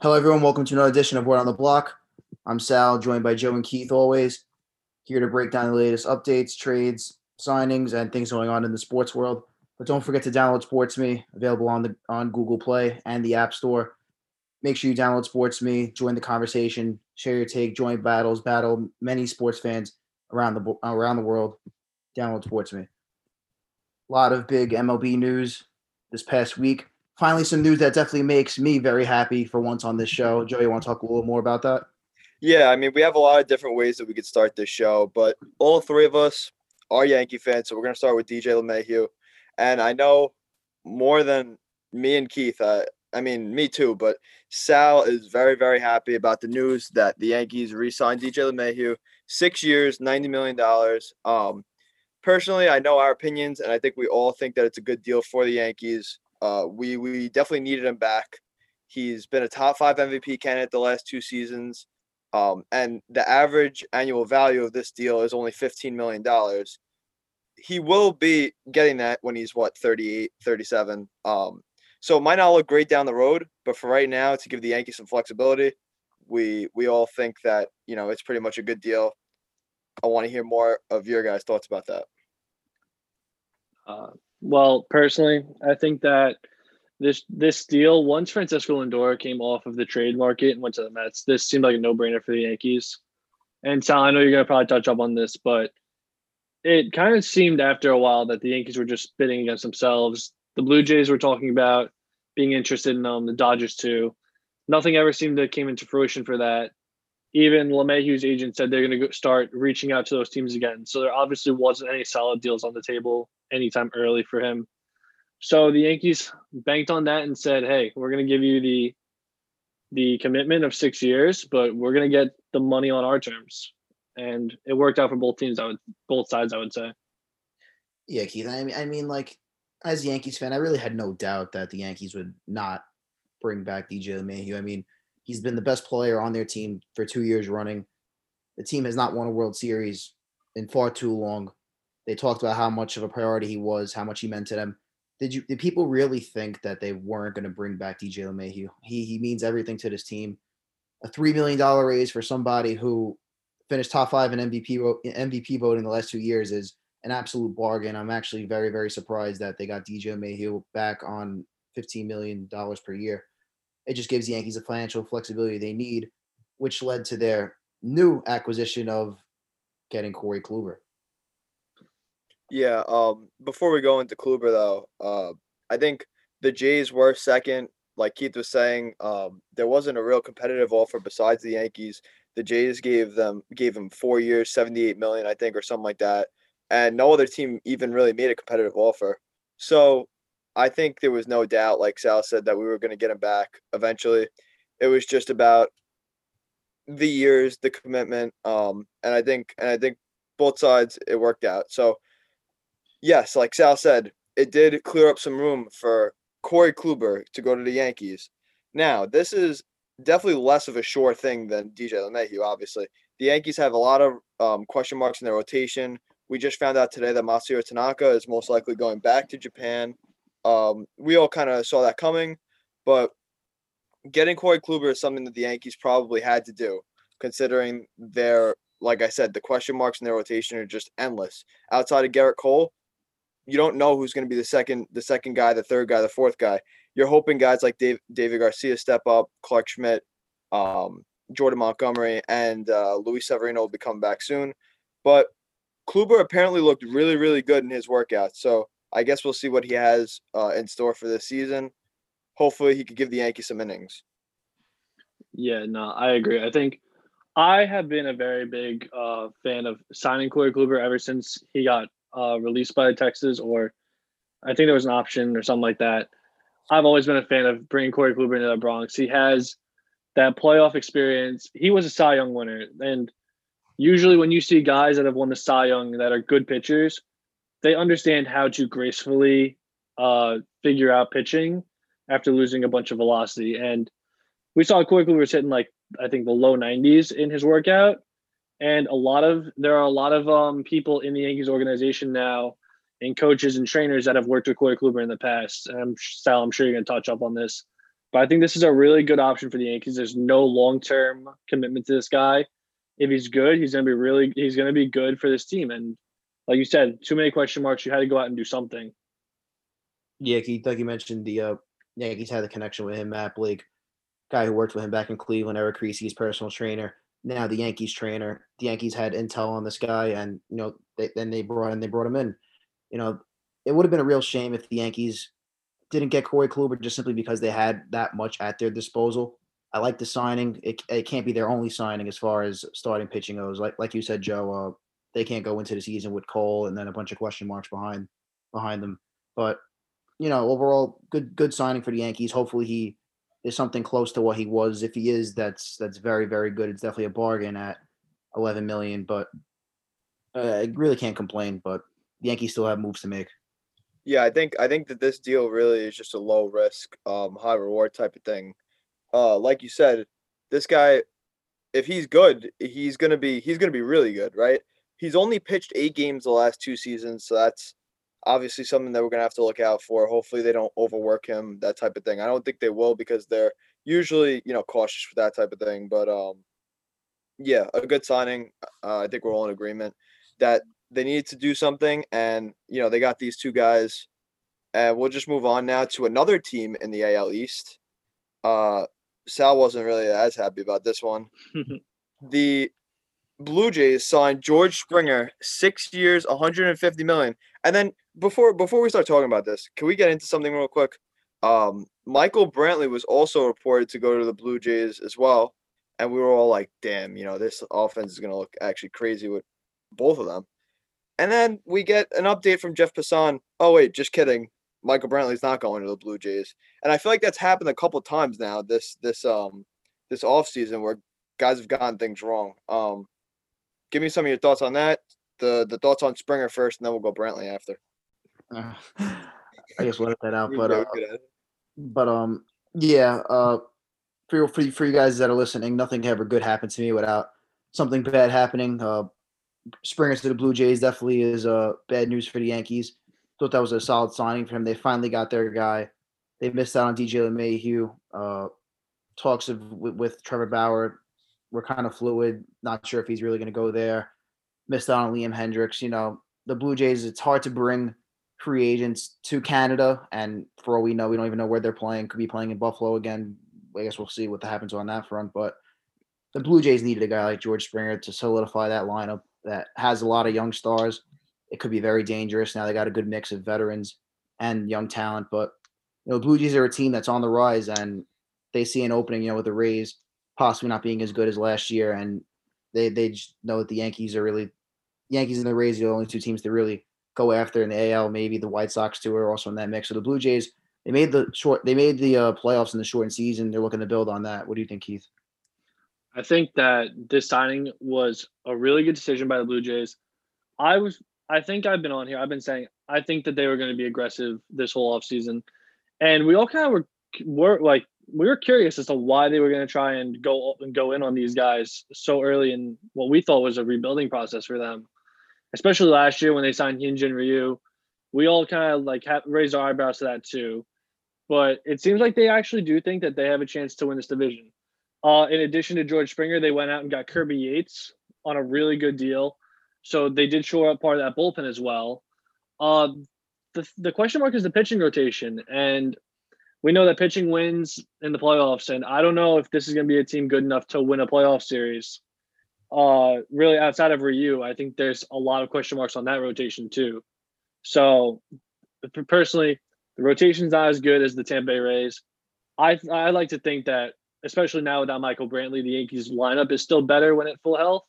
Hello, everyone. Welcome to another edition of Word on the Block. I'm Sal, joined by Joe and Keith, always here to break down the latest updates, trades, signings, and things going on in the sports world. But don't forget to download Sports Me, available on the on Google Play and the App Store. Make sure you download Sports Me, join the conversation, share your take, join battles, battle many sports fans around the around the world. Download Sports Me. A lot of big MLB news this past week. Finally, some news that definitely makes me very happy for once on this show. Joe, you want to talk a little more about that? Yeah, I mean, we have a lot of different ways that we could start this show, but all three of us are Yankee fans, so we're going to start with DJ LeMahieu. And I know more than me and Keith, uh, I mean, me too, but Sal is very, very happy about the news that the Yankees re signed DJ LeMahieu, six years, $90 million. Um, personally, I know our opinions, and I think we all think that it's a good deal for the Yankees. Uh, we we definitely needed him back. He's been a top five MVP candidate the last two seasons, um, and the average annual value of this deal is only fifteen million dollars. He will be getting that when he's what 38, 37. Um, so it might not look great down the road, but for right now, to give the Yankees some flexibility, we we all think that you know it's pretty much a good deal. I want to hear more of your guys' thoughts about that. Uh, well, personally, I think that this this deal once Francisco Lindor came off of the trade market and went to the Mets, this seemed like a no brainer for the Yankees. And Sal, I know you're gonna probably touch up on this, but it kind of seemed after a while that the Yankees were just bidding against themselves. The Blue Jays were talking about being interested in them, the Dodgers too. Nothing ever seemed to came into fruition for that. Even LeMahieu's agent said they're going to start reaching out to those teams again. So there obviously wasn't any solid deals on the table anytime early for him. So the Yankees banked on that and said, "Hey, we're going to give you the the commitment of 6 years, but we're going to get the money on our terms." And it worked out for both teams, I would both sides, I would say. Yeah, Keith. I mean, I mean, like as a Yankees fan, I really had no doubt that the Yankees would not bring back DJ LeMahieu. I mean, he's been the best player on their team for two years running. The team has not won a World Series in far too long. They talked about how much of a priority he was, how much he meant to them. Did you did people really think that they weren't going to bring back DJ LeMahieu? He he means everything to this team. A three million dollar raise for somebody who finished top five in MVP MVP voting the last two years is an absolute bargain. I'm actually very very surprised that they got DJ LeMahieu back on fifteen million dollars per year. It just gives the Yankees the financial flexibility they need, which led to their new acquisition of getting Corey Kluber. Yeah. Um. Before we go into Kluber, though, uh, I think the Jays were second. Like Keith was saying, um, there wasn't a real competitive offer besides the Yankees. The Jays gave them gave him four years, seventy eight million, I think, or something like that, and no other team even really made a competitive offer. So, I think there was no doubt, like Sal said, that we were going to get him back eventually. It was just about the years, the commitment, um, and I think, and I think both sides it worked out. So yes, like Sal said, it did clear up some room for Corey Kluber to go to the Yankees. Now, this is definitely less of a sure thing than DJ LeMahieu, obviously. The Yankees have a lot of um, question marks in their rotation. We just found out today that Masahiro Tanaka is most likely going back to Japan. Um, we all kind of saw that coming, but getting Corey Kluber is something that the Yankees probably had to do, considering their, like I said, the question marks in their rotation are just endless. Outside of Gerrit Cole, you don't know who's going to be the second the second guy, the third guy, the fourth guy. You're hoping guys like Dave, David Garcia step up, Clarke Schmidt, um, Jordan Montgomery, and uh, Luis Severino will be coming back soon. But Kluber apparently looked really, really good in his workout. So I guess we'll see what he has uh, in store for this season. Hopefully, he could give the Yankees some innings. Yeah, no, I agree. I think I have been a very big uh, fan of signing Corey Kluber ever since he got uh, released by Texas, or I think there was an option or something like that. I've always been a fan of bringing Corey Kluber into the Bronx. He has that playoff experience. He was a Cy Young winner, and usually when you see guys that have won the Cy Young that are good pitchers, they understand how to gracefully uh, figure out pitching after losing a bunch of velocity. And we saw Corey Kluber hitting like I think the low 90s in his workout, and a lot of there are a lot of um, people in the Yankees organization now, and coaches and trainers that have worked with Corey Kluber in the past. And I'm Sal, I'm sure you're going to touch up on this. But I think this is a really good option for the Yankees. There's no long term commitment to this guy. If he's good, he's gonna be really he's gonna be good for this team. And like you said, too many question marks. You had to go out and do something. Yeah, like you mentioned, the uh, Yankees had a connection with him, Matt Blake, guy who worked with him back in Cleveland, Eric Cressey's personal trainer. Now the Yankees trainer. The Yankees had intel on this guy, and you know, they, then they brought and they brought him in. You know, it would have been a real shame if the Yankees didn't get Corey Kluber just simply because they had that much at their disposal. I like the signing. It, it can't be their only signing as far as starting pitching goes. Like like you said, Joe, uh, they can't go into the season with Cole and then a bunch of question marks behind behind them. But you know, overall, good good signing for the Yankees. Hopefully, he is something close to what he was. If he is, that's that's very very good. It's definitely a bargain at 11 million. But uh, I really can't complain. But Yankees still have moves to make. Yeah, I think I think that this deal really is just a low risk, um, high reward type of thing. Uh, like you said, this guy, if he's good, he's gonna be he's gonna be really good, right? He's only pitched eight games the last two seasons, so that's obviously something that we're gonna have to look out for. Hopefully, they don't overwork him, that type of thing. I don't think they will because they're usually you know cautious for that type of thing. But um, yeah, a good signing. Uh, I think we're all in agreement that they needed to do something, and you know they got these two guys. And we'll just move on now to another team in the AL East. Uh, Sal wasn't really as happy about this one. the Blue Jays signed George Springer, six years, 150 million. And then before before we start talking about this, can we get into something real quick? Um, Michael Brantley was also reported to go to the Blue Jays as well, and we were all like, "Damn, you know, this offense is gonna look actually crazy with both of them." And then we get an update from Jeff Passan. Oh wait, just kidding. Michael Brantley's not going to the Blue Jays. And I feel like that's happened a couple times now this this um this offseason where guys have gotten things wrong. Um give me some of your thoughts on that. The the thoughts on Springer first and then we'll go Brantley after. Uh, I guess we'll let that out. but uh, but um yeah, uh for, for for you guys that are listening, nothing ever good happened to me without something bad happening. Uh Springer to the Blue Jays definitely is uh, bad news for the Yankees. Thought that was a solid signing for him. They finally got their guy. They missed out on DJ LeMahieu. Uh, talks of with, with, Trevor Bauer were kind of fluid. Not sure if he's really going to go there. Missed out on Liam Hendriks. You know, the Blue Jays. It's hard to bring free agents to Canada, and for all we know, we don't even know where they're playing. Could be playing in Buffalo again. I guess we'll see what happens on that front. But the Blue Jays needed a guy like George Springer to solidify that lineup that has a lot of young stars. It could be very dangerous. Now they got a good mix of veterans and young talent, but you know, Blue Jays are a team that's on the rise, and they see an opening. You know, with the Rays possibly not being as good as last year, and they they just know that the Yankees are really Yankees and the Rays are the only two teams to really go after in the AL. Maybe the White Sox too are also in that mix. So the Blue Jays they made the short they made the uh, playoffs in the shortened season. They're looking to build on that. What do you think, Keith? I think that this signing was a really good decision by the Blue Jays. I was I think I've been on here. I've been saying I think that they were going to be aggressive this whole offseason. And we all kind of were were like we were curious as to why they were going to try and go and go in on these guys so early in what we thought was a rebuilding process for them. Especially last year when they signed Hyunjin Ryu. We all kind of like have, raised our eyebrows to that too. But it seems like they actually do think that they have a chance to win this division. Uh, in addition to George Springer, they went out and got Kirby Yates on a really good deal. So they did shore up part of that bullpen as well. Uh, the, the question mark is the pitching rotation. And we know that pitching wins in the playoffs. And I don't know if this is going to be a team good enough to win a playoff series. Uh, really, outside of Ryu, I think there's a lot of question marks on that rotation too. So personally, the rotation's not as good as the Tampa Bay Rays. I I like to think that especially now without Michael Brantley, the Yankees lineup is still better when at full health.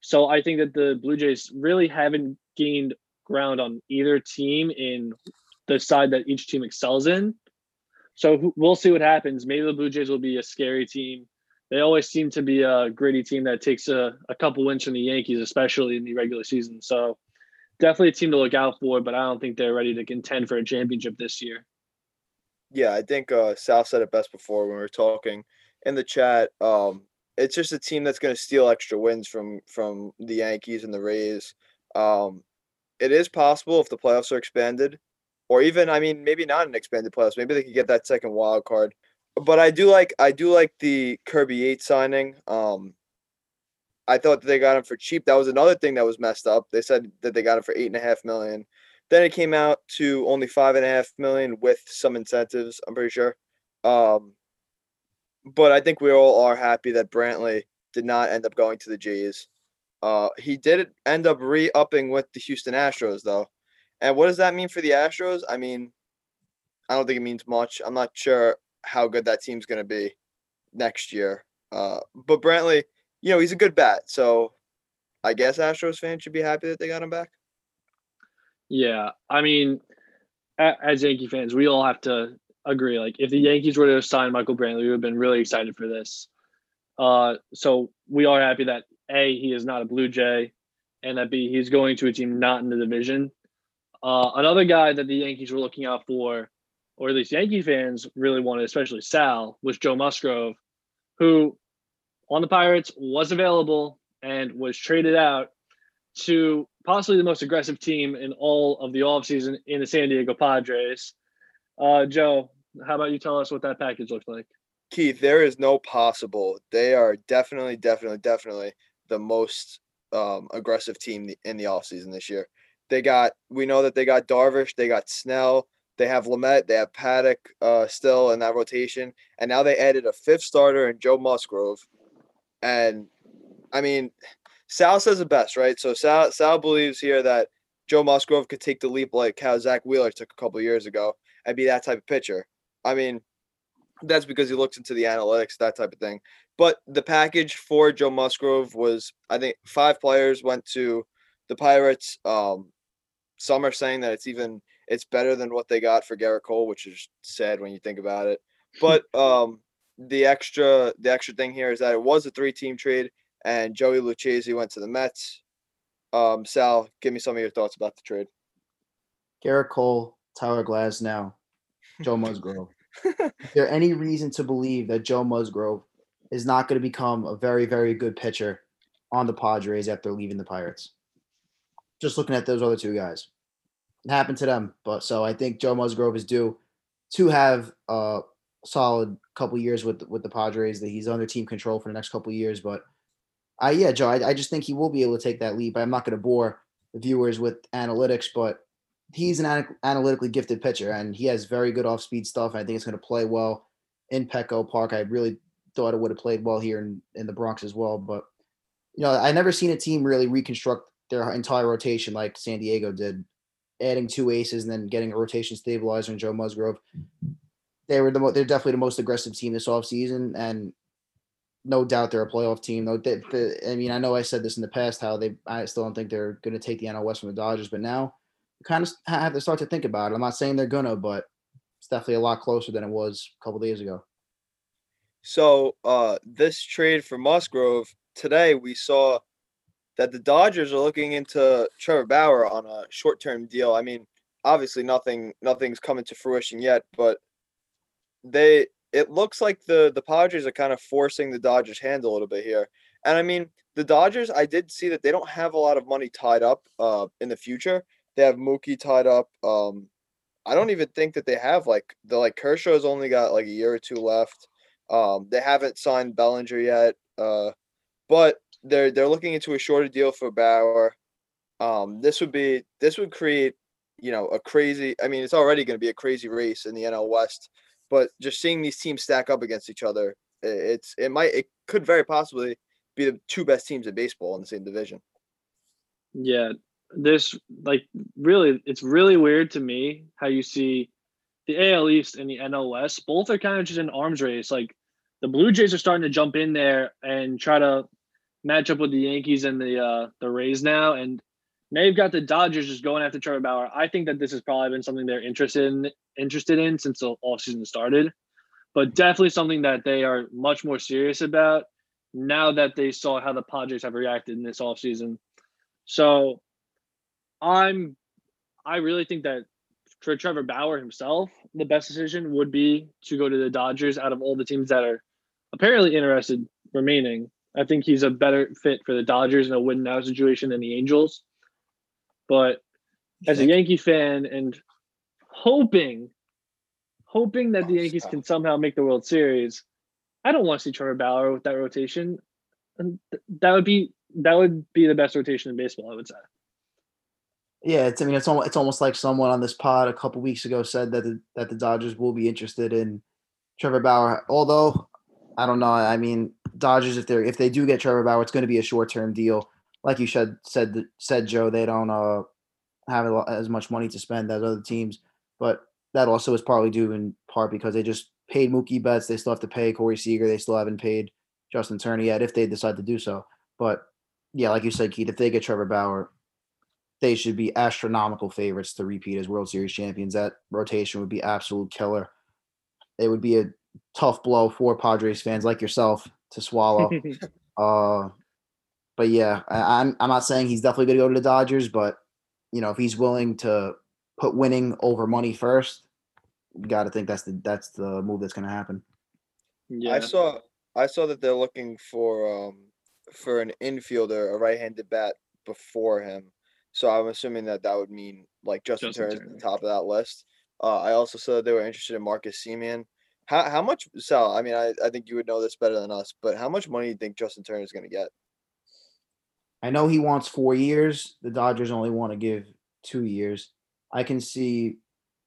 So I think that the Blue Jays really haven't gained ground on either team in the side that each team excels in. So we'll see what happens. Maybe the Blue Jays will be a scary team. They always seem to be a gritty team that takes a, a couple wins from the Yankees, especially in the regular season. So definitely a team to look out for, but I don't think they're ready to contend for a championship this year. Yeah, I think uh, Sal said it best before when we were talking in the chat. Um, it's just a team that's going to steal extra wins from from the Yankees and the Rays. Um, it is possible if the playoffs are expanded, or even I mean maybe not an expanded playoffs. Maybe they could get that second wild card. but I do like I do like the Kirby Yates signing. Um, I thought that they got him for cheap. That was another thing that was messed up. They said that they got him for eight and a half million. Then it came out to only five and a half million with some incentives. I'm pretty sure. Um, but I think we all are happy that Brantley did not end up going to the Jays. Uh, he did end up re-upping with the Houston Astros though. And what does that mean for the Astros? I mean, I don't think it means much. I'm not sure how good that team's going to be next year. Uh, but Brantley, you know, he's a good bat. So I guess Astros fans should be happy that they got him back. Yeah. I mean, as Yankee fans, we all have to agree. Like, if the Yankees were to sign Michael Brantley, we would have been really excited for this. Uh, so we are happy that A, he is not a Blue Jay, and that B, he's going to a team not in the division. Uh, another guy that the Yankees were looking out for, or at least Yankee fans really wanted, especially Sal, was Joe Musgrove, who on the Pirates was available and was traded out to possibly the most aggressive team in all of the offseason in the San Diego Padres. Uh, Joe, how about you tell us what that package looks like? Keith, there is no possible. They are definitely, definitely, definitely the most um, aggressive team in the offseason this year. They got, we know that they got Darvish, they got Snell, they have Lamet, they have Paddock uh, still in that rotation, and now they added a fifth starter in Joe Musgrove. And I mean, Sal says the best, right? So Sal Sal believes here that Joe Musgrove could take the leap like how Zack Wheeler took a couple years ago and be that type of pitcher. I mean, that's because he looks into the analytics, that type of thing. But the package for Joe Musgrove was, I think, five players went to the Pirates. Um, some are saying that it's even it's better than what they got for Gerrit Cole, which is sad when you think about it. But um, the extra the extra thing here is that it was a three team trade, and Joey Lucchesi went to the Mets. Um, Sal, give me some of your thoughts about the trade. Gerrit Cole, Tyler Glasnow, Joe Musgrove. is there any reason to believe that Joe Musgrove is not going to become a very, very good pitcher on the Padres after leaving the Pirates? Just looking at those other two guys. It happened to them. But so I think Joe Musgrove is due to have a solid couple years with with the Padres. That he's under team control for the next couple years. But I yeah, Joe, I, I just think he will be able to take that leap. I'm not going to bore the viewers with analytics, but he's an analytically gifted pitcher and he has very good off speed stuff. I think it's going to play well in Petco Park. I really thought it would have played well here in, in the Bronx as well. But, you know, I never seen a team really reconstruct their entire rotation like San Diego did, adding two aces and then getting a rotation stabilizer in Joe Musgrove. They were the mo- they're definitely the most aggressive team this offseason and no doubt they're a playoff team. Though I mean, I know I said this in the past how they I still don't think they're going to take the NL West from the Dodgers, but now kind of have to start to think about it. I'm not saying they're gonna, but it's definitely a lot closer than it was a couple days ago. So uh, this trade for Musgrove today, we saw that the Dodgers are looking into Trevor Bauer on a short-term deal. I mean, obviously nothing nothing's coming to fruition yet, but they it looks like the the Padres are kind of forcing the Dodgers' hand a little bit here. And I mean, the Dodgers, I did see that they don't have a lot of money tied up uh, in the future. They have Mookie tied up. Um, I don't even think that they have like the like Kershaw's only got like a year or two left. Um, they haven't signed Bellinger yet. Uh, but they're they're looking into a shorter deal for Bauer. Um, this would be this would create, you know, a crazy. I mean, it's already going to be a crazy race in the NL West. But just seeing these teams stack up against each other, it's it might it could very possibly be the two best teams in baseball in the same division. Yeah, this like really it's really weird to me how you see the AL East and the NL West both are kind of just an arms race. Like the Blue Jays are starting to jump in there and try to match up with the Yankees and the uh the Rays now and you've got the Dodgers just going after Trevor Bauer. I think that this has probably been something they're interested in interested in since the off season started. But definitely something that they are much more serious about now that they saw how the Padres have reacted in this offseason. So I'm I really think that for Trevor Bauer himself, the best decision would be to go to the Dodgers out of all the teams that are apparently interested remaining. I think he's a better fit for the Dodgers in a win now situation than the Angels. But as a Yankee fan and hoping, hoping that the Yankees can somehow make the World Series. I don't want to see Trevor Bauer with that rotation. And th- that would be that would be the best rotation in baseball, I would say. Yeah, it's I mean it's almost it's almost like someone on this pod a couple weeks ago said that the, that the Dodgers will be interested in Trevor Bauer. Although I don't know, I mean Dodgers if they are if they do get Trevor Bauer, it's going to be a short term deal. Like you said said said Joe, they don't uh have as much money to spend as other teams, but that also is partly due in part because they just paid Mookie Betts. They still have to pay Corey Seager. They still haven't paid Justin Turner yet if they decide to do so. But yeah, like you said, Keith, if they get Trevor Bauer, they should be astronomical favorites to repeat as World Series champions. That rotation would be absolute killer. It would be a tough blow for Padres fans like yourself to swallow. uh, but yeah, I, I'm I'm not saying he's definitely going to go to the Dodgers, but you know if he's willing to put winning over money first, you got to think that's the that's the move that's going to happen. yeah. I saw I saw that they're looking for um for an infielder, a right-handed bat before him. So I'm assuming that that would mean like Justin, Justin Turner's at the top of that list. Uh, I also saw that they were interested in Marcus Semien. How how much Sal? I mean, I, I think you would know this better than us, but how much money do you think Justin Turner is going to get? I know he wants four years. The Dodgers only want to give two years. I can see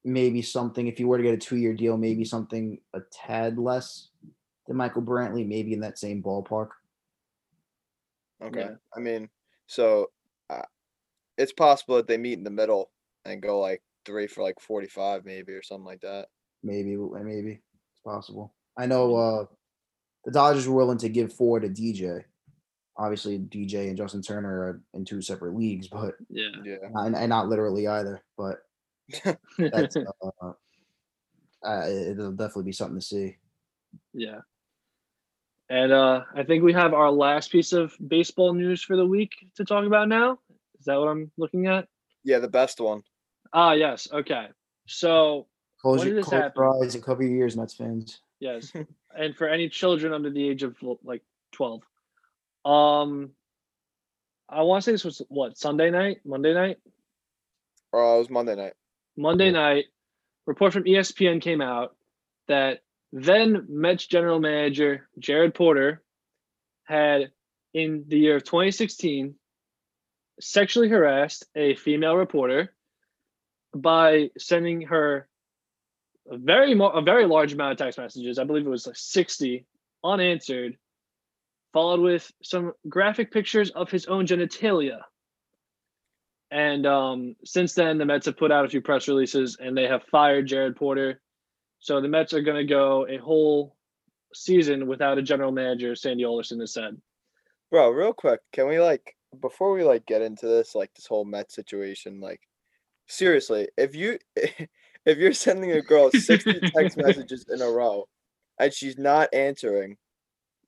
maybe something if you were to get a two year deal, maybe something a tad less than Michael Brantley, maybe in that same ballpark. Okay, Yeah. I mean, so uh, it's possible that they meet in the middle and go like three for like 45 maybe or something like that. Maybe, maybe it's possible. I know uh, the Dodgers were willing to give four to DJ. Obviously, DJ and Justin Turner are in two separate leagues, but yeah. Yeah. and, and not literally either. But that's uh, uh, it'll definitely be something to see. Yeah. And uh, I think we have our last piece of baseball news for the week to talk about now. Is that what I'm looking at? Yeah, the best one. Ah, yes. Okay. So, Close When your, close happen? your eyes and cover your ears, Mets fans. yes. and for any children under the age of like 12. Um I want to say this was what, Sunday night, Monday night? Oh, it was Monday night. Monday Yeah. night, report from ESPN came out that then Mets general manager Jared Porter had, in the year of 2016, sexually harassed a female reporter by sending her a very a very large amount of text messages. I believe it was like 60 unanswered, followed with some graphic pictures of his own genitalia. And um, since then, the Mets have put out a few press releases and they have fired Jared Porter. So the Mets are going to go a whole season without a general manager, Sandy Alderson has said. Bro, real quick, can we like before we like get into this like this whole Met situation, like seriously, if you if you're sending a girl 60 text messages in a row and she's not answering,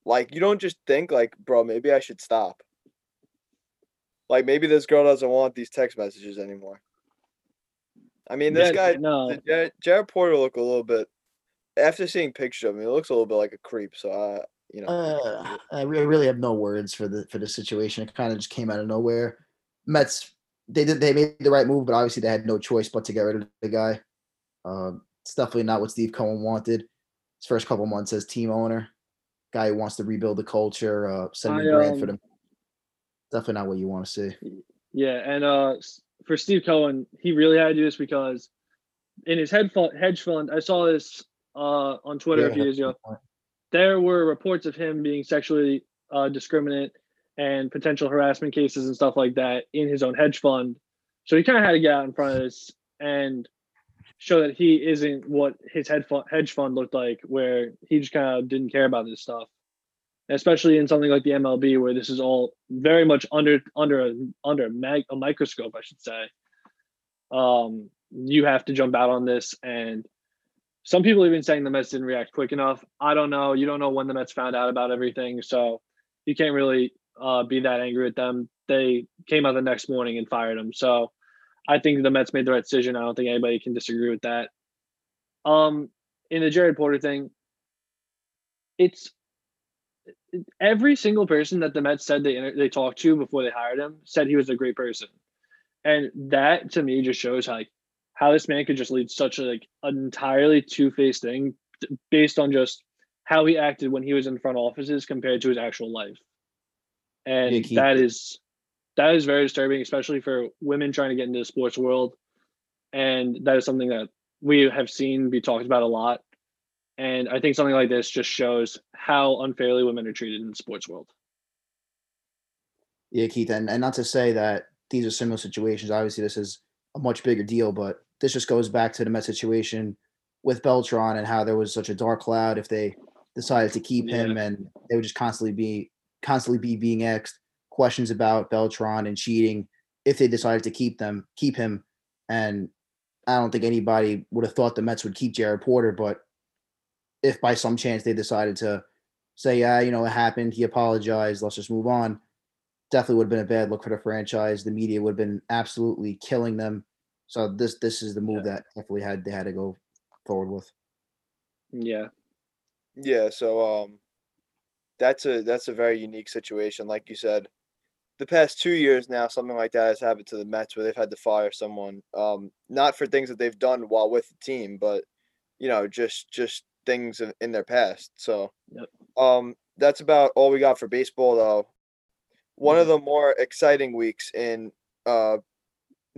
like you don't just think like, bro, maybe I should stop. Like maybe this girl doesn't want these text messages anymore. I mean, this Yeah, guy, no. Jared, Jared Porter look a little bit. After seeing pictures of him, he looks a little bit like a creep. So, I, you know, Uh, I really have no words for the for the situation. It kind of just came out of nowhere. Mets they did they made the right move, but obviously they had no choice but to get rid of the guy. Um, it's definitely not what Steve Cohen wanted. His first couple months as team owner, guy who wants to rebuild the culture, uh, set a brand for um, them. Definitely not what you want to see. Yeah, and uh, for Steve Cohen, he really had to do this because in his hedge fund, hedge fund I saw this uh, on Twitter a few days ago. there were reports of him being sexually uh, discriminate and potential harassment cases and stuff like that in his own hedge fund. So he kind of had to get out in front of this and show that he isn't what his hedge fund, looked like, where he just kind of didn't care about this stuff. Especially in something like the MLB, where this is all very much under under a, under a, mag, a microscope, I should say. Um, you have to jump out on this and some people even saying the Mets didn't react quick enough. I don't know. You don't know when the Mets found out about everything, so you can't really uh, be that angry at them. They came out the next morning and fired him. So I think the Mets made the right decision. I don't think anybody can disagree with that. Um, in the Jared Porter thing, it's every single person that the Mets said they they talked to before they hired him said he was a great person, and that to me just shows how like, how this man could just lead such a like an entirely two faced thing based on just how he acted when he was in front offices compared to his actual life. And Yeah, that is that is very disturbing, especially for women trying to get into the sports world. And that is something that we have seen be talked about a lot. And I think something like this just shows how unfairly women are treated in the sports world. Yeah, Keith, and, and not to say that these are similar situations. Obviously, this is a much bigger deal, but this just goes back to the Met situation with Beltran and how there was such a dark cloud if they decided to keep him and they would just constantly be constantly be being asked questions about Beltran and cheating if they decided to keep them, keep him. And I don't think anybody would have thought the Mets would keep Jared Porter, but if by some chance they decided to say, yeah, you know, it happened, he apologized, let's just move on definitely would have been a bad look for the franchise. The media would have been absolutely killing them. So this this is the move Yeah. that definitely had they had to go forward with. Yeah. Yeah, so um that's a that's a very unique situation. Like you said, the past two years now, something like that has happened to the Mets where they've had to fire someone. Um, not for things that they've done while with the team, but you know, just just things in, in their past. So Yep. um that's about all we got for baseball though. One of the more exciting weeks in uh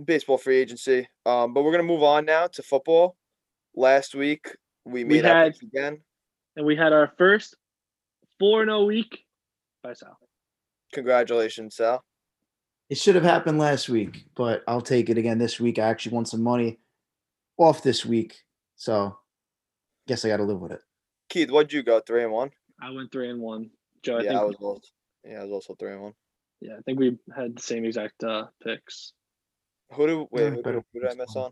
baseball free agency. Um, but we're gonna move on now to football. Last week we We made our had- again. And we had our first 4 0 week by Sal. Congratulations, Sal. It should have happened last week, but I'll take it again this week. I actually won some money off this week, so guess I got to live with it. Keith, what'd you go? Three and one. I went 3 and 1. Joe, I yeah, think I was also. Yeah, I was also three and one. Yeah, I think we had the same exact uh, picks. Who do wait? Yeah, Who, better did- who did I miss on?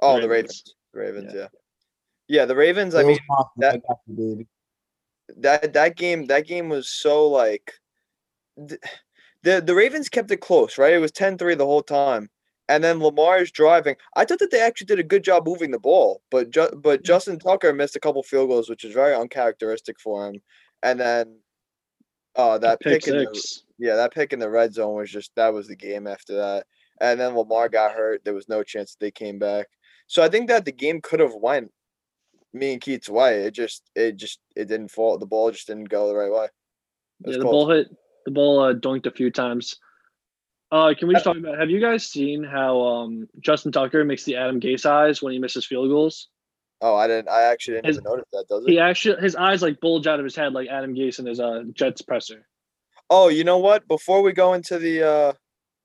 Oh, the Ravens. Ravens. Ravens. Yeah. Yeah. Yeah, the Ravens. I mean, Mafia, that- I you, that that game that game was so like th- the the Ravens kept it close, right? It was 10-3 the whole time. And then Lamar's driving. I thought that they actually did a good job moving the ball, but ju- but Justin Tucker missed a couple field goals, which is very uncharacteristic for him. And then uh that pick pick, in the, yeah, that pick in the red zone was just that was the game after that. And then Lamar got hurt. There was no chance that they came back. So I think that the game could have went me and Keith's way. It just it just it didn't fall. The ball just didn't go the right way. Yeah, the close. ball hit the ball uh, dunked a few times. Uh, can we just talk about? Have you guys seen how um, Justin Tucker makes the Adam Gase eyes when he misses field goals? Oh, I didn't. I actually didn't His- even notice that. Does it? He actually his eyes like bulge out of his head like Adam Gase in his uh, Jets presser. Oh, you know what? Before we go into the uh,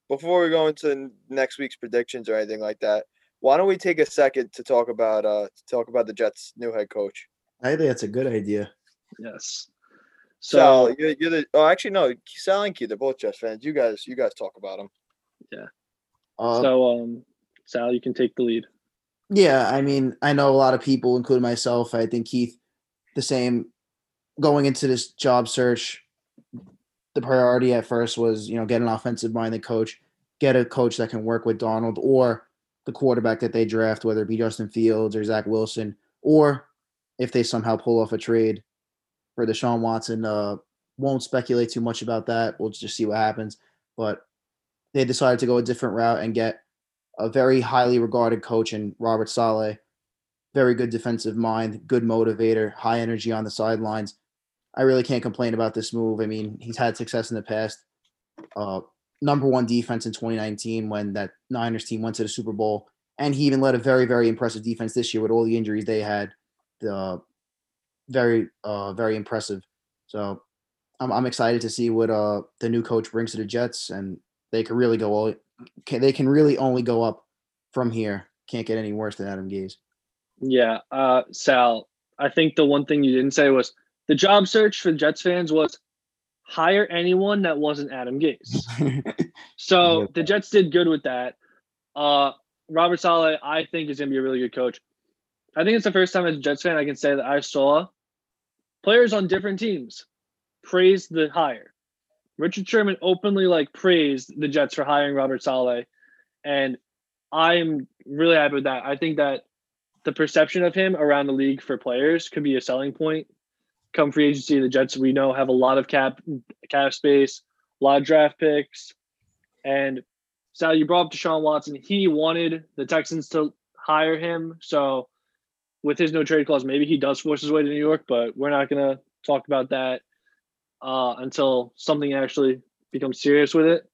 before we go into next week's predictions or anything like that, why don't we take a second to talk about uh to talk about the Jets' new head coach? I think that's a good idea. Yes. So So you're, you're the oh actually no, Sal and Keith, they're both Jets fans. You guys, you guys talk about them. Uh, so um, Sal, you can take the lead. Yeah, I mean, I know a lot of people, including myself. I think Keith, the same. Going into this job search, the priority at first was, you know, get an offensive minded coach, get a coach that can work with Donald or the quarterback that they draft, whether it be Justin Fields or Zach Wilson, or if they somehow pull off a trade for Deshaun Watson. Uh, won't speculate too much about that. We'll just see what happens. But they decided to go a different route and get a very highly regarded coach in Robert Saleh. Very good defensive mind, good motivator, high energy on the sidelines. I really can't complain about this move. I mean, he's had success in the past. Uh, number one defense in 2019 when that Niners team went to the Super Bowl, and he even led a very, very impressive defense this year with all the injuries they had. The very, uh, very impressive. So I'm, I'm excited to see what uh the new coach brings to the Jets, and they can really go all can, they can really only go up from here. Can't get any worse than Adam Gase. Yeah, uh, Sal. I think the one thing you didn't say was the job search for Jets fans was hire anyone that wasn't Adam Gase. So the Jets did good with that. Uh, Robert Saleh, I think, is going to be a really good coach. I think it's the first time as a Jets fan I can say that I saw players on different teams praised the hire. Richard Sherman openly like praised the Jets for hiring Robert Saleh, and I'm really happy with that. I think that the perception of him around the league for players could be a selling point. Come free agency, the Jets we know have a lot of cap cap space, a lot of draft picks, and Sal, you brought up Deshaun Watson. He wanted the Texans to hire him. So with his no trade clause, maybe he does force his way to New York, but we're not gonna talk about that uh, until something actually becomes serious with it.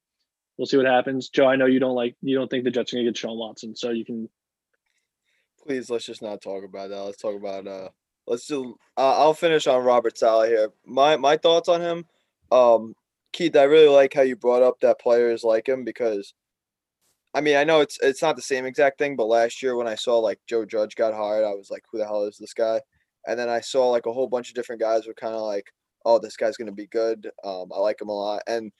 We'll see what happens. Joe, I know you don't like you don't think the Jets are gonna get Sean Watson, so you can Please let's just not talk about that. Let's talk about uh let's do uh, I'll finish on Robert Saleh here. My my thoughts on him. Um Keith, I really like how you brought up that players like him because I mean, I know it's it's not the same exact thing, but last year when I saw like Joe Judge got hired, I was like, who the hell is this guy? And then I saw like a whole bunch of different guys were kind of like, oh, this guy's gonna be good. Um, I like him a lot. And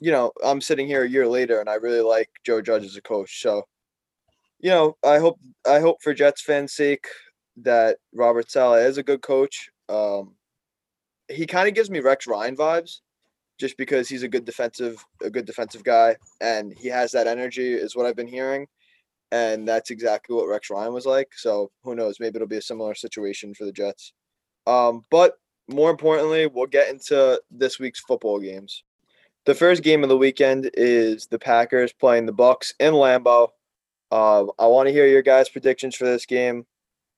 you know, I'm sitting here a year later and I really like Joe Judge as a coach. So, you know, I hope I hope for Jets fans' sake that Robert Saleh is a good coach. Um, he kind of gives me Rex Ryan vibes, just because he's a good defensive a good defensive guy and he has that energy is what I've been hearing. And that's exactly what Rex Ryan was like. So who knows? Maybe it'll be a similar situation for the Jets. Um, but more importantly, we'll get into this week's football games. The first game of the weekend is the Packers playing the Bucs in Lambeau. Uh, I want to hear your guys' predictions for this game.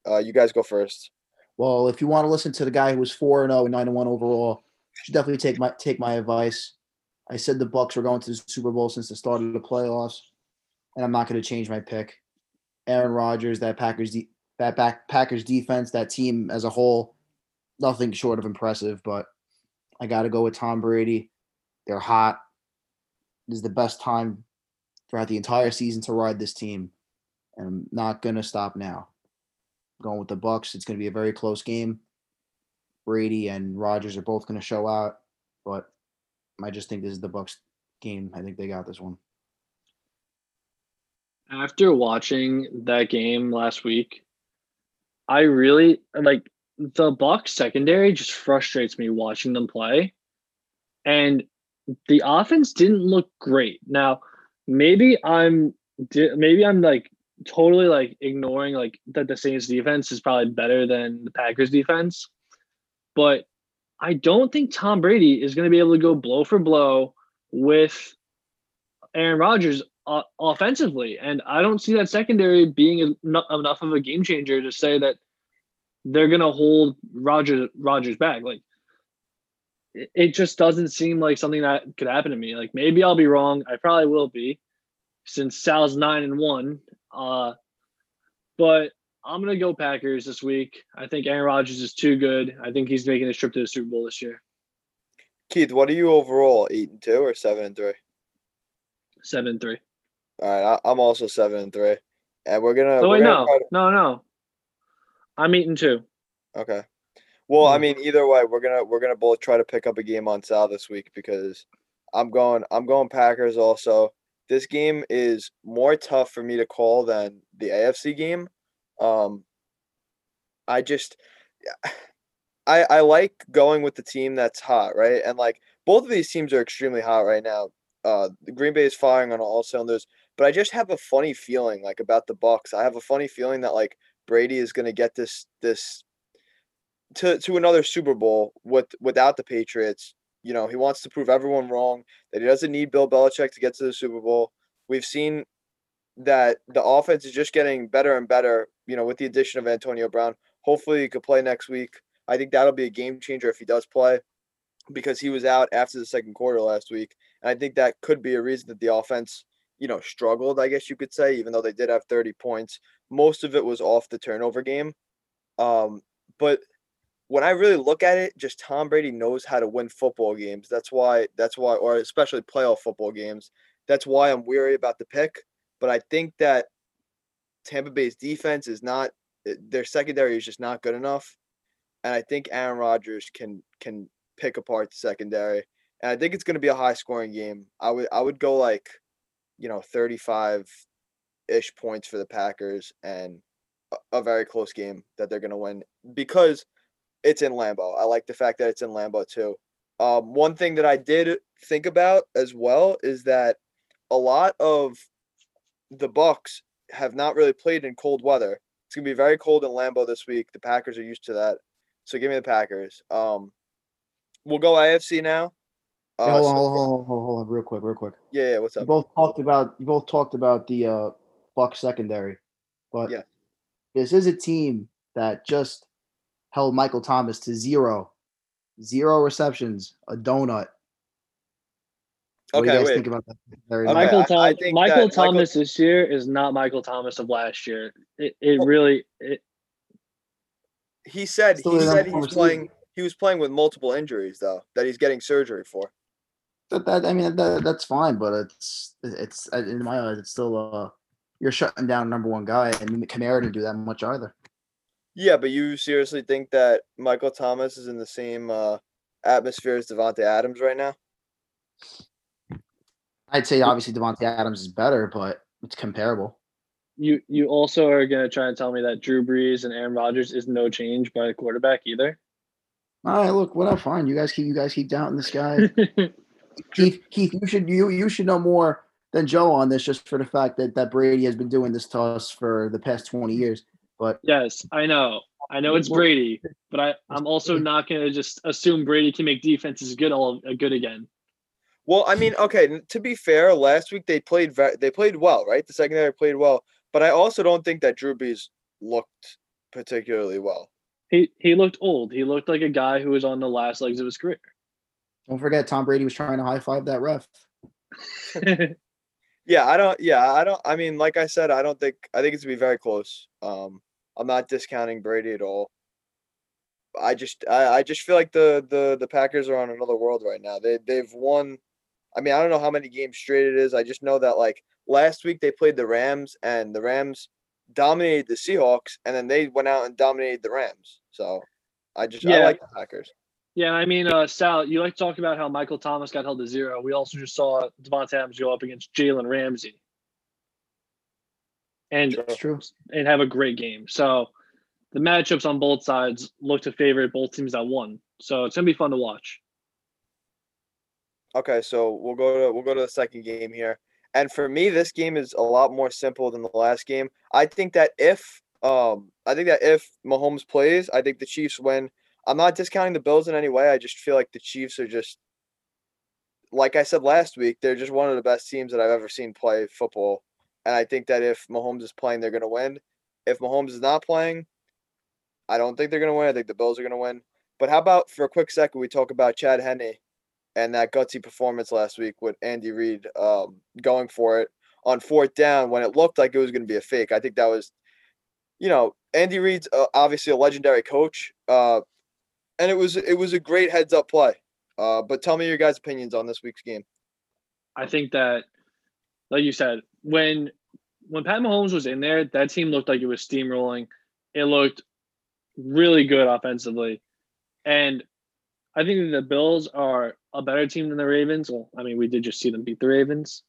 Uh, you guys go first. Well, if you want to listen to the guy who was four and zero and nine and one overall, you should definitely take my take my advice. I said the Bucs were going to the Super Bowl since the start of the playoffs, and I'm not going to change my pick. Aaron Rodgers, that Packers, de- that back Packers defense, that team as a whole, nothing short of impressive. But I got to go with Tom Brady. They're hot. This is the best time throughout the entire season to ride this team, and I'm not gonna stop now. going with the Bucs. It's gonna be a very close game. Brady and Rodgers are both gonna show out, but I just think this is the Bucs game. I think they got this one. After watching that game last week, I really like the Bucs secondary just frustrates me watching them play. And the offense didn't look great. Now, maybe I'm maybe I'm like totally like ignoring like that the Saints defense is probably better than the Packers defense. But I don't think Tom Brady is going to be able to go blow for blow with Aaron Rodgers uh, offensively, and I don't see that secondary being enough of a game changer to say that they're going to hold Rodgers Rodgers back. Like it just doesn't seem like something that could happen to me. Like maybe I'll be wrong. I probably will be, since Sal's nine and one. Uh, but I'm gonna go Packers this week. I think Aaron Rodgers is too good. I think he's making a trip to the Super Bowl this year. Keith, what are you overall? Eight and two or seven and three? Seven and three. All right, I'm also seven and three, and we're gonna. Oh wait, no, to... no, no. I'm eight and two. Okay. Well, I hmm. mean, either way, we're gonna we're gonna both try to pick up a game on Sal this week because I'm going I'm going Packers also. This game is more tough for me to call than the AFC game. Um, I just I I like going with the team that's hot, right? And like both of these teams are extremely hot right now. Uh, Green Bay is firing on all cylinders, but I just have a funny feeling like about the Bucs. I have a funny feeling that like Brady is going to get this this to to another Super Bowl with without the Patriots. You know, he wants to prove everyone wrong that he doesn't need Bill Belichick to get to the Super Bowl. We've seen that the offense is just getting better and better, you know, with the addition of Antonio Brown. Hopefully he could play next week. I think that'll be a game changer if he does play because he was out after the second quarter last week. And I think that could be a reason that the offense, you know, struggled, I guess you could say, even though they did have 30 points. Most of it was off the turnover game. Um, but when I really look at it, just Tom Brady knows how to win football games. That's why that's why or especially playoff football games. That's why I'm weary about the pick. But I think that Tampa Bay's defense is not their secondary is just not good enough. And I think Aaron Rodgers can can pick apart the secondary. And I think it's gonna be a high scoring game. I would I would go like, you know, 35 ish points for the Packers and a, very close game that they're gonna win because it's in Lambeau. I like the fact that it's in Lambeau too. Um, one thing that I did think about as well is that a lot of the Bucs have not really played in cold weather. It's gonna be very cold in Lambeau this week. The Packers are used to that, so give me the Packers. Um, we'll go AFC now. Uh, hold, on, hold, on, hold, on, hold on, real quick, real quick. Yeah, yeah. What's up? You both talked about you both talked about the uh, Bucs secondary. but Yeah. this is a team that just held Michael Thomas to zero, zero receptions, a donut. What do Okay, you guys wait. think about that? Okay, Michael, I- Tom- I think Michael that Michael- Thomas this year is not Michael Thomas of last year. It, it Well- really it, He said he said that he's playing. He was playing with multiple injuries though that he's getting surgery for. That, that I mean that, that's fine, but it's it's in my eyes it's still uh you're shutting down number one guy, and Kamara didn't do that much either. Yeah, but you seriously think that Michael Thomas is in the same uh, atmosphere as Davante Adams right now? I'd say obviously Davante Adams is better, but it's comparable. you you also are gonna try and tell me that Drew Brees and Aaron Rodgers is no change by a quarterback either. All right, look, whatever, fine. You guys keep you guys keep doubting this guy. Keith, Keith, you should you you should know more than Joe on this, just for the fact that that Brady has been doing this to us for the past twenty years. But yes, I know. I know it's Brady, but I, I'm also not gonna just assume Brady can make defenses good all good again. Well, I mean, okay. To be fair, last week they played ve- they played well, right? The secondary played well, but I also don't think that Drew Brees looked particularly well. He he looked old. He looked like a guy who was on the last legs of his career. don't forget, Tom Brady was trying to high five that ref. Yeah, I don't. Yeah, I don't. I mean, like I said, I don't think. I think it's gonna be very close. Um, I'm not discounting Brady at all. I just, I, I just feel like the the the Packers are on another world right now. They they've won. I mean, I don't know how many games straight it is. I just know that like last week they played the Rams and the Rams dominated the Seahawks, and then they went out and dominated the Rams. So I just I Yeah. like the Packers. yeah, I mean, uh, Sal, you like to talk about how Michael Thomas got held to zero. We also just saw Davante Adams go up against Jalen Ramsey, and Sure. It's true. and have a great game. So the matchups on both sides look to favor both teams that won. So it's gonna be fun to watch. Okay, so we'll go to we'll go to the second game here. And for me, this game is a lot more simple than the last game. I think that if um I think that if Mahomes plays, I think the Chiefs win. I'm not discounting the Bills in any way. I just feel like the Chiefs are just like I said last week, they're just one of the best teams that I've ever seen play football. And I think that if Mahomes is playing, they're gonna win. If Mahomes is not playing, I don't think they're gonna win. I think the Bills are gonna win. But how about for a quick second we talk about Chad Henne and that gutsy performance last week with Andy Reid um, going for it on fourth down when it looked like it was going to be a fake. I think that was, you know, Andy Reid's uh, obviously a legendary coach, uh, and it was it was a great heads up play. Uh, but tell me your guys' opinions on this week's game. I think that, like you said, when when Pat Mahomes was in there, that team looked like it was steamrolling. It looked really good offensively, and I think the Bills are a better team than the Ravens. Well, I mean, we did just see them beat the Ravens,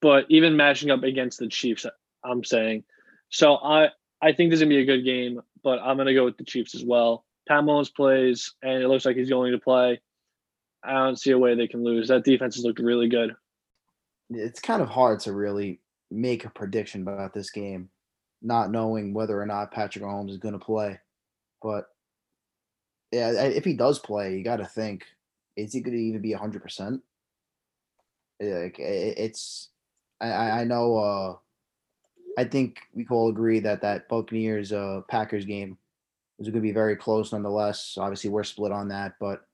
but even matching up against the Chiefs, I'm saying. So I I think this is gonna be a good game, but I'm gonna go with the Chiefs as well. Pat Mahomes plays, and it looks like he's going to play. I don't see a way they can lose. That defense has looked really good. It's kind of hard to really make a prediction about this game, not knowing whether or not Patrick Mahomes is going to play. But yeah, if he does play, you got to think, is he going to even be hundred percent? Like it's, I I know. uh I think we can all agree that that Buccaneers uh Packers game was going to be very close, nonetheless. Obviously, we're split on that, but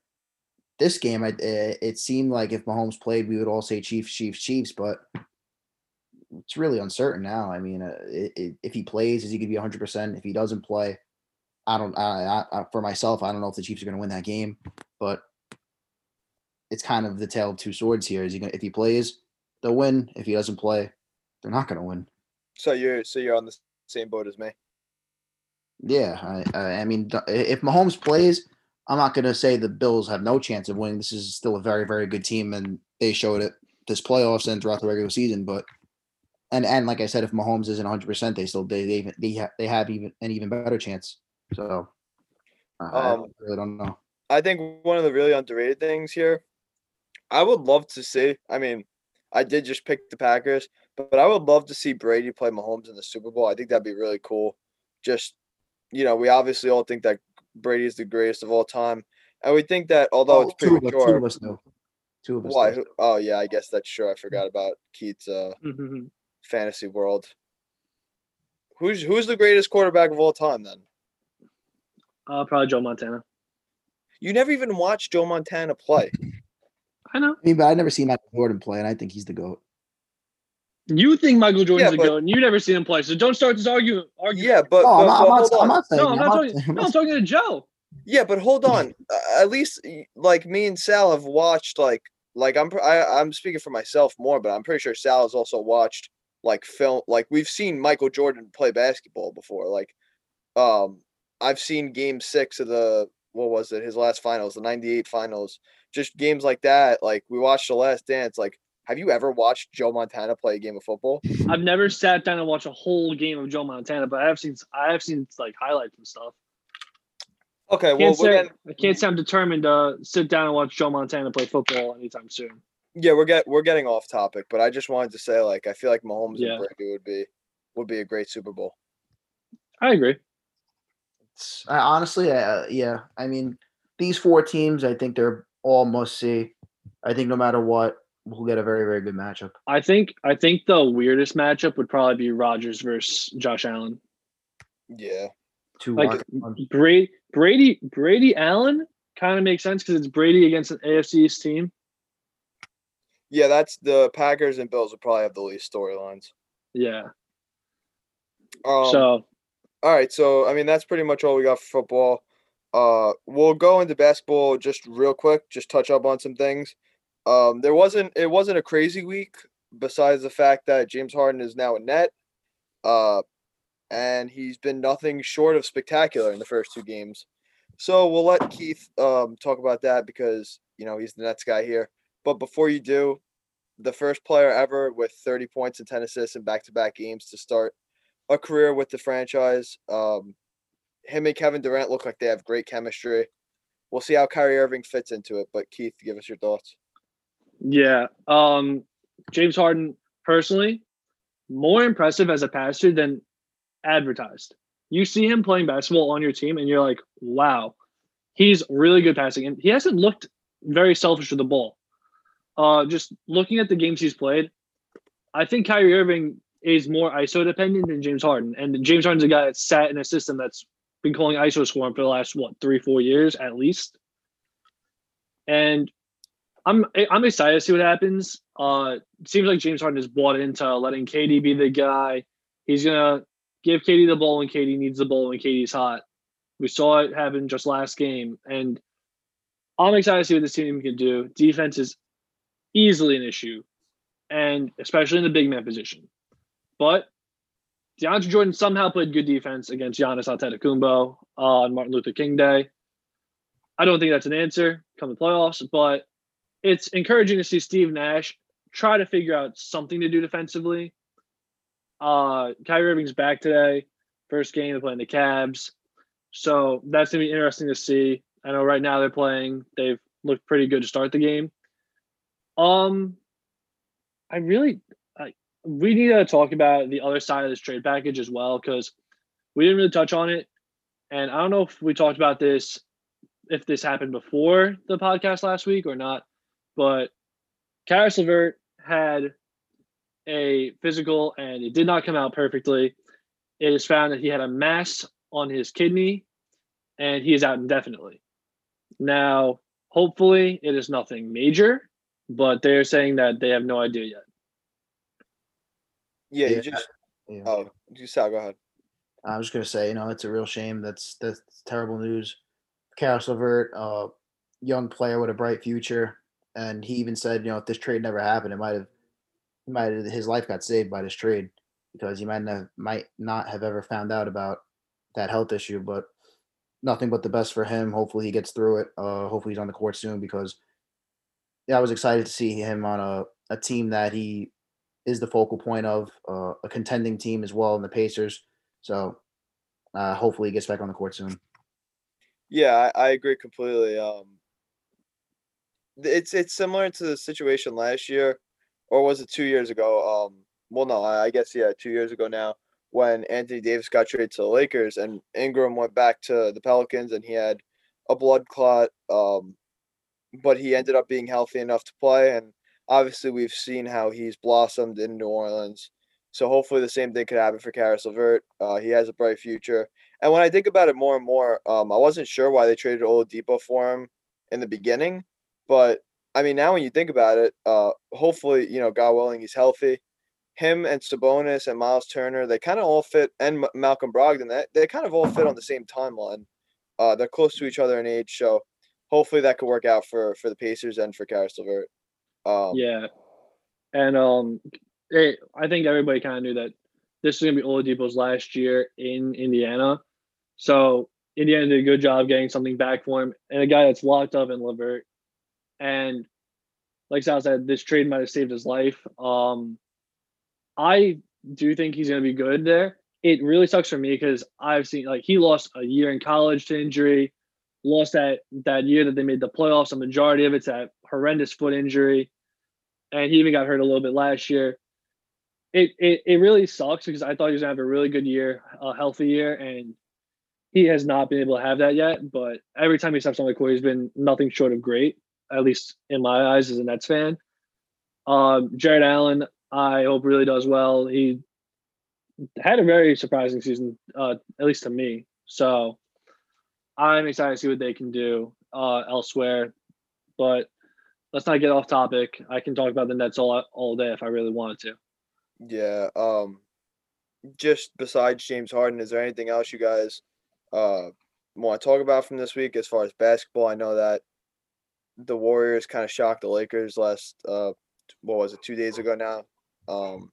this game, I, it, it seemed like if Mahomes played, we would all say Chiefs, Chiefs, Chiefs, but it's really uncertain now. I mean, uh, i i if he plays, is he going to be 100? percent If he doesn't play, I don't. I, I, I, for myself, I don't know if the Chiefs are going to win that game, but it's kind of the tale of two swords here. Is he going? If he plays, they'll win. If he doesn't play, they're not going to win. So you're so you're on the same boat as me. Yeah, I, I I mean, if Mahomes plays, I'm not going to say the Bills have no chance of winning. This is still a very, very good team, and they showed it this playoffs and throughout the regular season. But and and like I said, if Mahomes isn't 100, percent they still they they they have, they have even an even better chance. So uh, I Um, really don't know. I think one of the really underrated things here, I would love to see. I mean, I did just pick the Packers, but, but I would love to see Brady play Mahomes in the Super Bowl. I think that'd be really cool. Just, you know, we obviously all think that Brady is the greatest of all time, and we think that although it's two, of us, two premature, of us know. Two of us. why? know. Oh yeah, I guess that's true. I forgot about Keith's uh, Mhm. fantasy world. Who's who's the greatest quarterback of all time then? Uh, probably Joe Montana. You never even watched Joe Montana play. I know. I mean, but I never seen Michael Jordan play, and I think he's the goat. You think Michael Jordan's Yeah, a but- goat, and you never seen him play. So don't start this argument. argument. Yeah, but, Oh, but, I'm not, but I'm not, I'm not saying. No, I'm not talking. No, I'm talking to Joe. Yeah, but hold on. Uh, At least like me and Sal have watched like like I'm I, I'm speaking for myself more, but I'm pretty sure Sal has also watched like film like we've seen Michael Jordan play basketball before. Like um I've seen game 6 of the what was it? His last finals, the 98 finals. Just games like that. Like we watched The Last Dance. Like have you ever watched Joe Montana play a game of football? I've never sat down and watched a whole game of Joe Montana, but I have seen I have seen like highlights and stuff. Okay, I well can't say getting, I can't say I'm determined to sit down and watch Joe Montana play football anytime soon. yeah, we're get we're getting off topic, but I just wanted to say like I feel like Mahomes Yeah. and Brady would be would be a great Super Bowl. I agree. It's- I, honestly, uh, yeah. I mean, these four teams, I think they're all must see. I think no matter what, we'll get a very, very good matchup. I think I think the weirdest matchup would probably be Rodgers versus Josh Allen. Yeah. Two Like. Brady Brady Brady Allen kind of makes sense because it's Brady against an AFC East team. Yeah, that's the Packers and Bills would probably have the least storylines. Yeah. Um, so all right, so I mean that's pretty much all we got for football. Uh, we'll go into basketball just real quick, just touch up on some things. Um, there wasn't it wasn't a crazy week besides the fact that James Harden is now a net. Uh, and he's been nothing short of spectacular in the first two games. So we'll let Keith um talk about that because you know he's the Nets guy here. But before you do, the first player ever with 30 points and 10 assists in back-to-back games to start a career with the franchise. Um, him and Kevin Durant look like they have great chemistry. We'll see how Kyrie Irving fits into it. But Keith, give us your thoughts. yeah. Um James Harden personally more impressive as a passer than advertised. You see him playing basketball on your team and you're like, wow, he's really good passing. And he hasn't looked very selfish with the ball. Uh just looking at the games he's played, I think Kyrie Irving is more ISO dependent than James Harden. And James Harden's a guy that's sat in a system that's been calling ISO scoring for the last what three, four years at least. And I'm I'm excited to see what happens. Uh, seems like James Harden is bought into letting KD be the guy. He's gonna give KD the ball when KD needs the ball when KD's hot. We saw it happen just last game, and I'm excited to see what this team can do. Defense is easily an issue, and especially in the big man position. But DeAndre Jordan somehow played good defense against Giannis Antetokounmpo uh, on Martin Luther King Day. I don't think that's an answer come the playoffs, but it's encouraging to see Steve Nash try to figure out something to do defensively. Uh, Kyrie Irving's back today, first game they're playing the Cavs, so that's gonna be interesting to see. I know right now they're playing; they've looked pretty good to start the game. Um, I really, we need to talk about the other side of this trade package as well because we didn't really touch on it, and I don't know if we talked about this, if this happened before the podcast last week or not but Caris LeVert had a physical and it did not come out perfectly. It is found that he had a mass on his kidney and he is out indefinitely. Now, hopefully, it is nothing major, but they're saying that they have no idea yet. Yeah, you just Yeah. oh, you Sal, go ahead. I was just gonna say, you know, it's a real shame. That's that's terrible news. Caris LeVert, uh, young player with a bright future, and he even said, you know, if this trade never happened, it might have, might have, his life got saved by this trade because he might not might not have ever found out about that health issue. But nothing but the best for him. Hopefully he gets through it. Uh, hopefully he's on the court soon because yeah, I was excited to see him on a, a team that he is the focal point of, uh, a contending team as well in the Pacers. So uh, hopefully he gets back on the court soon. Yeah, I, I agree completely. Um, it's it's similar to the situation last year, or was it two years ago? Um, well, no, I, guess yeah, two years ago now when Anthony Davis got traded to the Lakers and Ingram went back to the Pelicans and he had a blood clot. Um, but he ended up being healthy enough to play, and obviously we've seen how he's blossomed in New Orleans. So hopefully the same thing could happen for Caris LeVert. Uh, he has a bright future. And when I think about it more and more, um, I wasn't sure why they traded Oladipo for him in the beginning, but I mean now when you think about it, uh, hopefully you know God willing he's healthy. Him and Sabonis and Miles Turner, they kind of all fit, and M- Malcolm Brogdon, that they kind of all fit on the same timeline. Uh, they're close to each other in age, so hopefully that could work out for for the Pacers and for Caris LeVert. Um, yeah, and um, it, I think everybody kind of knew that this was gonna be Oladipo's last year in Indiana, so Indiana did a good job getting something back for him, and a guy that's locked up in LeVert, and like Sal said, this trade might have saved his life. Um, I do think he's gonna be good there. It really sucks for me because I've seen like he lost a year in college to injury lost that that year that they made the playoffs. A majority of it's that horrendous foot injury, and he even got hurt a little bit last year. It it, it really sucks because I thought he was gonna have a really good year, a healthy year, and he has not been able to have that yet. But every time he steps on the court, he's been nothing short of great, at least in my eyes as a Nets fan. Um, Jarrett Allen, I hope really does well. He had a very surprising season, uh, at least to me. So I'm excited to see what they can do uh, elsewhere. But let's not get off topic. I can talk about the Nets all all day if I really wanted to. Yeah. Um. Just besides James Harden, is there anything else you guys uh want to talk about from this week as far as basketball? I know that the Warriors kind of shocked the Lakers last uh what was it two days ago now. Um.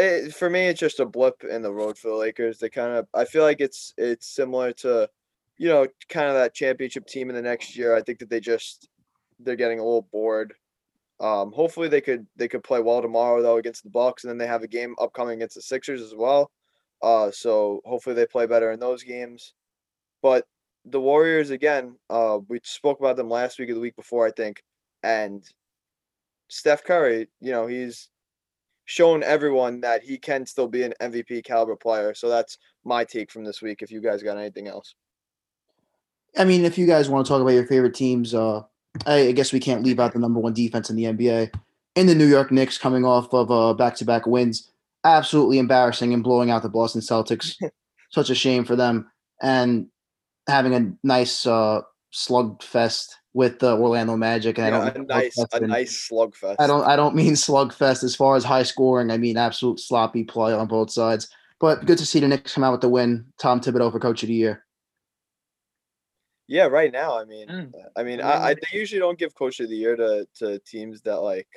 It, for me, it's just a blip in the road for the Lakers. They kind of, I feel like it's it's similar to you know, kind of that championship team in the next year. I think that they just they're getting a little bored. Um, hopefully they could they could play well tomorrow though against the Bucks, and then they have a game upcoming against the Sixers as well. Uh, so hopefully they play better in those games. But the Warriors again, uh, we spoke about them last week or the week before, I think, and Steph Curry, you know, he's shown everyone that he can still be an MVP caliber player. So that's my take from this week. If you guys got anything else. I mean, if you guys want to talk about your favorite teams, uh, I, I, guess we can't leave out the number one defense in the NBA. In the New York Knicks, coming off of uh, back-to-back wins, absolutely embarrassing and blowing out the Boston Celtics. Such a shame for them, and having a nice uh, slugfest with the Orlando Magic. And yeah, I don't a nice, a nice slugfest. I don't, I don't mean slugfest as far as high scoring. I mean absolute sloppy play on both sides. But good to see the Knicks come out with the win. Tom Thibodeau for Coach of the Year. Yeah, right now. I mean, mm. I mean, I, I, they usually don't give coach of the year to to teams that like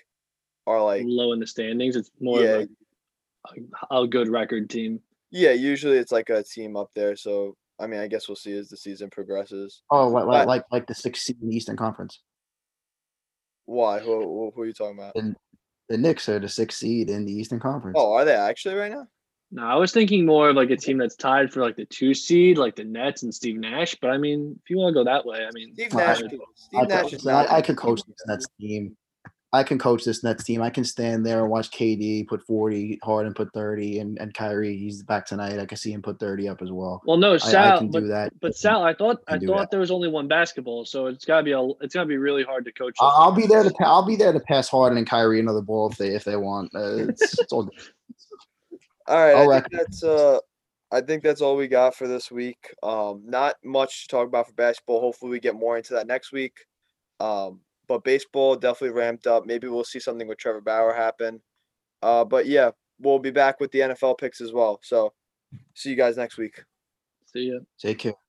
are like low in the standings. It's more yeah. a, a good record team. Yeah, usually it's like a team up there. So I mean, I guess we'll see as the season progresses. Oh, like but, like like the sixth seed in the Eastern Conference. Why? Who, who, are you talking about? The, the Knicks are the sixth seed in the Eastern Conference. Oh, are they actually right now? No, I was thinking more of like a team that's tied for like the two seed, like the Nets and Steve Nash. But I mean, if you want to go that way, I mean, Steve Nash. I, Steve I, Nash is I, I could coach this Nets team. I can coach this Nets team. I can stand there and watch KD put 40, Harden put 30, and, and Kyrie, he's back tonight. I can see him put 30 up as well. Well, no, Sal, I, I can but, do that. But Sal, I thought I thought that. there was only one basketball, so it's gotta be a it's gotta be really hard to coach. I'll, I'll be there to I'll be there to pass Harden and Kyrie another ball if they if they want. Uh, it's, it's all good. All right, I think that's uh, I think that's all we got for this week. Um, not much to talk about for basketball. Hopefully, we get more into that next week. Um, but baseball definitely ramped up. Maybe we'll see something with Trevor Bauer happen. Uh, but yeah, we'll be back with the NFL picks as well. So, see you guys next week. See ya. Take care.